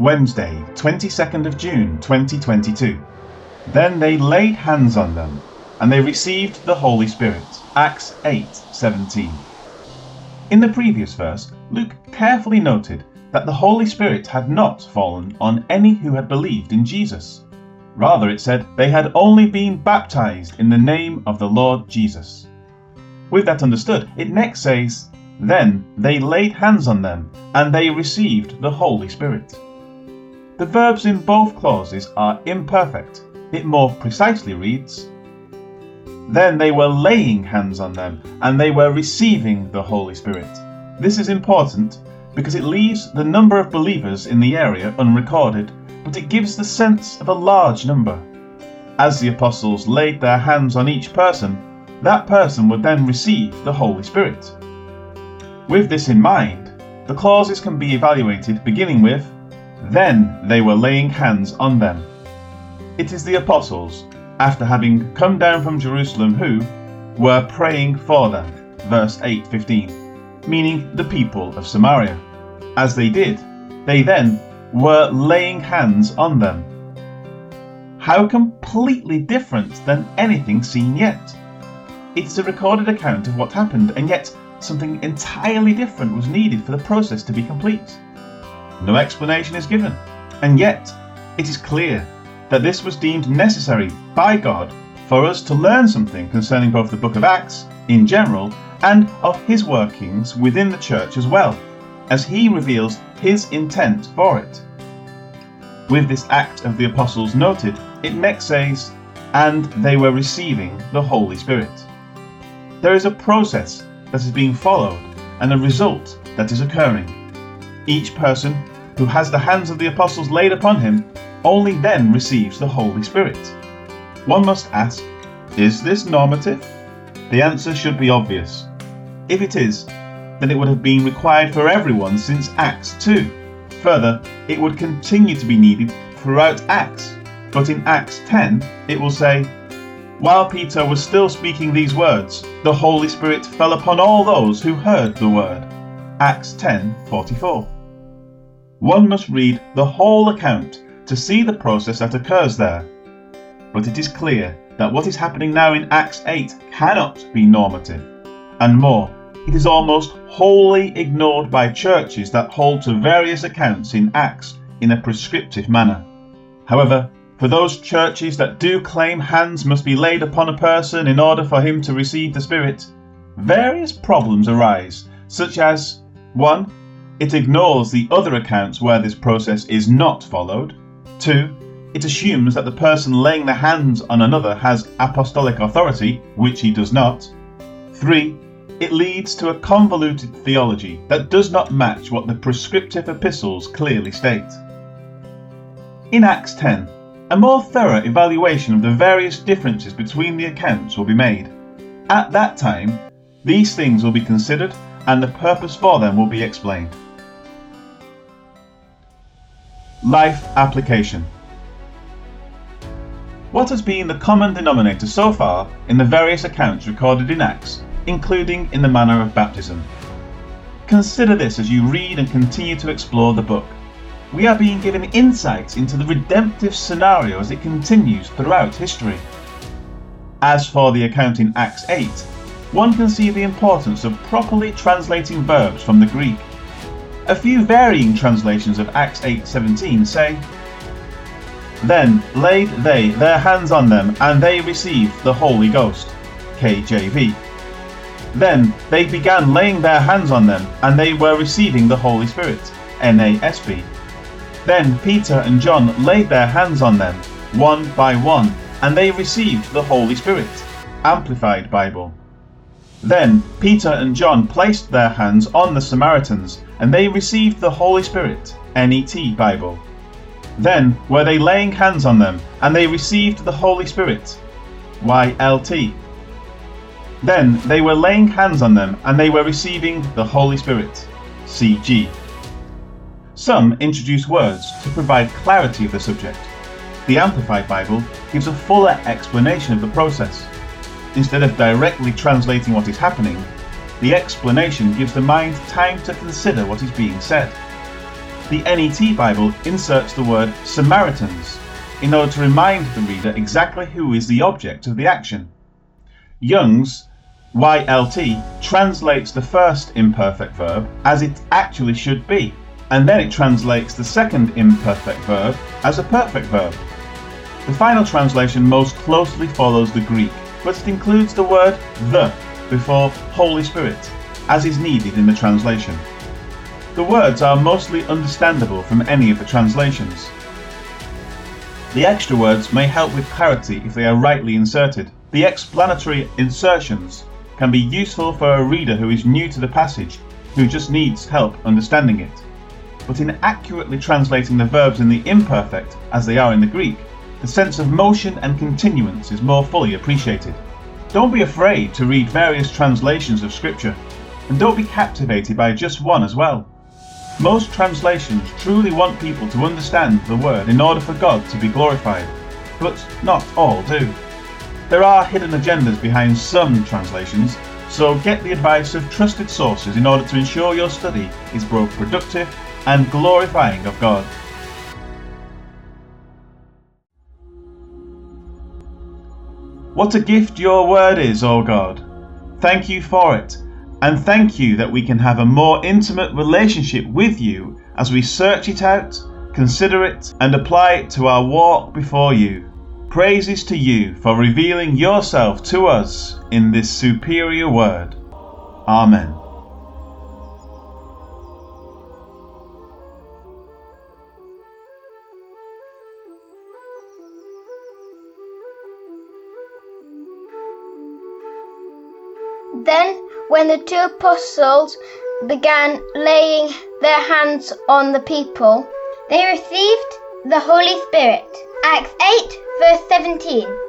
Wednesday, 22nd of June 2022. Then they laid hands on them, and they received the Holy Spirit. Acts 8:17. In the previous verse, Luke carefully noted that the Holy Spirit had not fallen on any who had believed in Jesus. Rather, it said they had only been baptized in the name of the Lord Jesus. With that understood, it next says, Then they laid hands on them, and they received the Holy Spirit. The verbs in both clauses are imperfect. It more precisely reads, Then they were laying hands on them, and they were receiving the Holy Spirit. This is important because it leaves the number of believers in the area unrecorded, but it gives the sense of a large number. As the apostles laid their hands on each person, that person would then receive the Holy Spirit. With this in mind, the clauses can be evaluated beginning with, Then they were laying hands on them. It is the apostles, after having come down from Jerusalem, who were praying for them. Verse 8:15, meaning the people of Samaria. As they did, they then were laying hands on them. How completely different than anything seen yet. It is a recorded account of what happened, and yet something entirely different was needed for the process to be complete. No explanation is given, and yet it is clear that this was deemed necessary by God for us to learn something concerning both the book of Acts in general and of his workings within the church as well, as he reveals his intent for it. With this act of the apostles noted, it next says, and they were receiving the Holy Spirit. There is a process that is being followed and a result that is occurring. Each person who has the hands of the apostles laid upon him only then receives the Holy Spirit. One must ask, is this normative? The answer should be obvious. If it is, then it would have been required for everyone since Acts 2. Further, it would continue to be needed throughout Acts. But in Acts 10, it will say, while Peter was still speaking these words, the Holy Spirit fell upon all those who heard the word. Acts 10:44. One must read the whole account to see the process that occurs there. But it is clear that what is happening now in Acts 8 cannot be normative. And more, it is almost wholly ignored by churches that hold to various accounts in Acts in a prescriptive manner. However, for those churches that do claim hands must be laid upon a person in order for him to receive the Spirit, various problems arise, such as 1. It ignores the other accounts where this process is not followed. 2. It assumes that the person laying the hands on another has apostolic authority, which he does not. 3. It leads to a convoluted theology that does not match what the prescriptive epistles clearly state. In Acts 10, a more thorough evaluation of the various differences between the accounts will be made. At that time, these things will be considered and the purpose for them will be explained. Life Application What has been the common denominator so far in the various accounts recorded in Acts, including in the manner of baptism? Consider this as you read and continue to explore the book we are being given insights into the redemptive scenario as it continues throughout history. As for the account in Acts 8, one can see the importance of properly translating verbs from the Greek. A few varying translations of Acts 8:17 say, Then laid they their hands on them, and they received the Holy Ghost. KJV. Then they began laying their hands on them, and they were receiving the Holy Spirit. NASB. Then Peter and John laid their hands on them, one by one, and they received the Holy Spirit. Amplified Bible. Then Peter and John placed their hands on the Samaritans, and they received the Holy Spirit. NET Bible. Then were they laying hands on them, and they received the Holy Spirit. YLT. Then they were laying hands on them, and they were receiving the Holy Spirit. CG. Some introduce words to provide clarity of the subject. The Amplified Bible gives a fuller explanation of the process. Instead of directly translating what is happening, the explanation gives the mind time to consider what is being said. the NET Bible inserts the word Samaritans in order to remind the reader exactly who is the object of the action. Young's YLT translates the first imperfect verb as it actually should be, and then it translates the second imperfect verb as a perfect verb. The final translation most closely follows the Greek, but it includes the word the before Holy Spirit, as is needed in the translation. The words are mostly understandable from any of the translations. The extra words may help with clarity if they are rightly inserted. The explanatory insertions can be useful for a reader who is new to the passage, who just needs help understanding it. But in accurately translating the verbs in the imperfect, as they are in the Greek, the sense of motion and continuance is more fully appreciated. Don't be afraid to read various translations of Scripture, and don't be captivated by just one as well. Most translations truly want people to understand the Word in order for God to be glorified, but not all do. There are hidden agendas behind some translations, so get the advice of trusted sources in order to ensure your study is both productive and glorifying of God. What a gift your word is, O God! Thank you for it, and thank you that we can have a more intimate relationship with you as we search it out, consider it, and apply it to our walk before you. Praises to you for revealing yourself to us in this superior word. Amen. Then, when the two apostles began laying their hands on the people, they received the Holy Spirit. Acts 8, verse 17.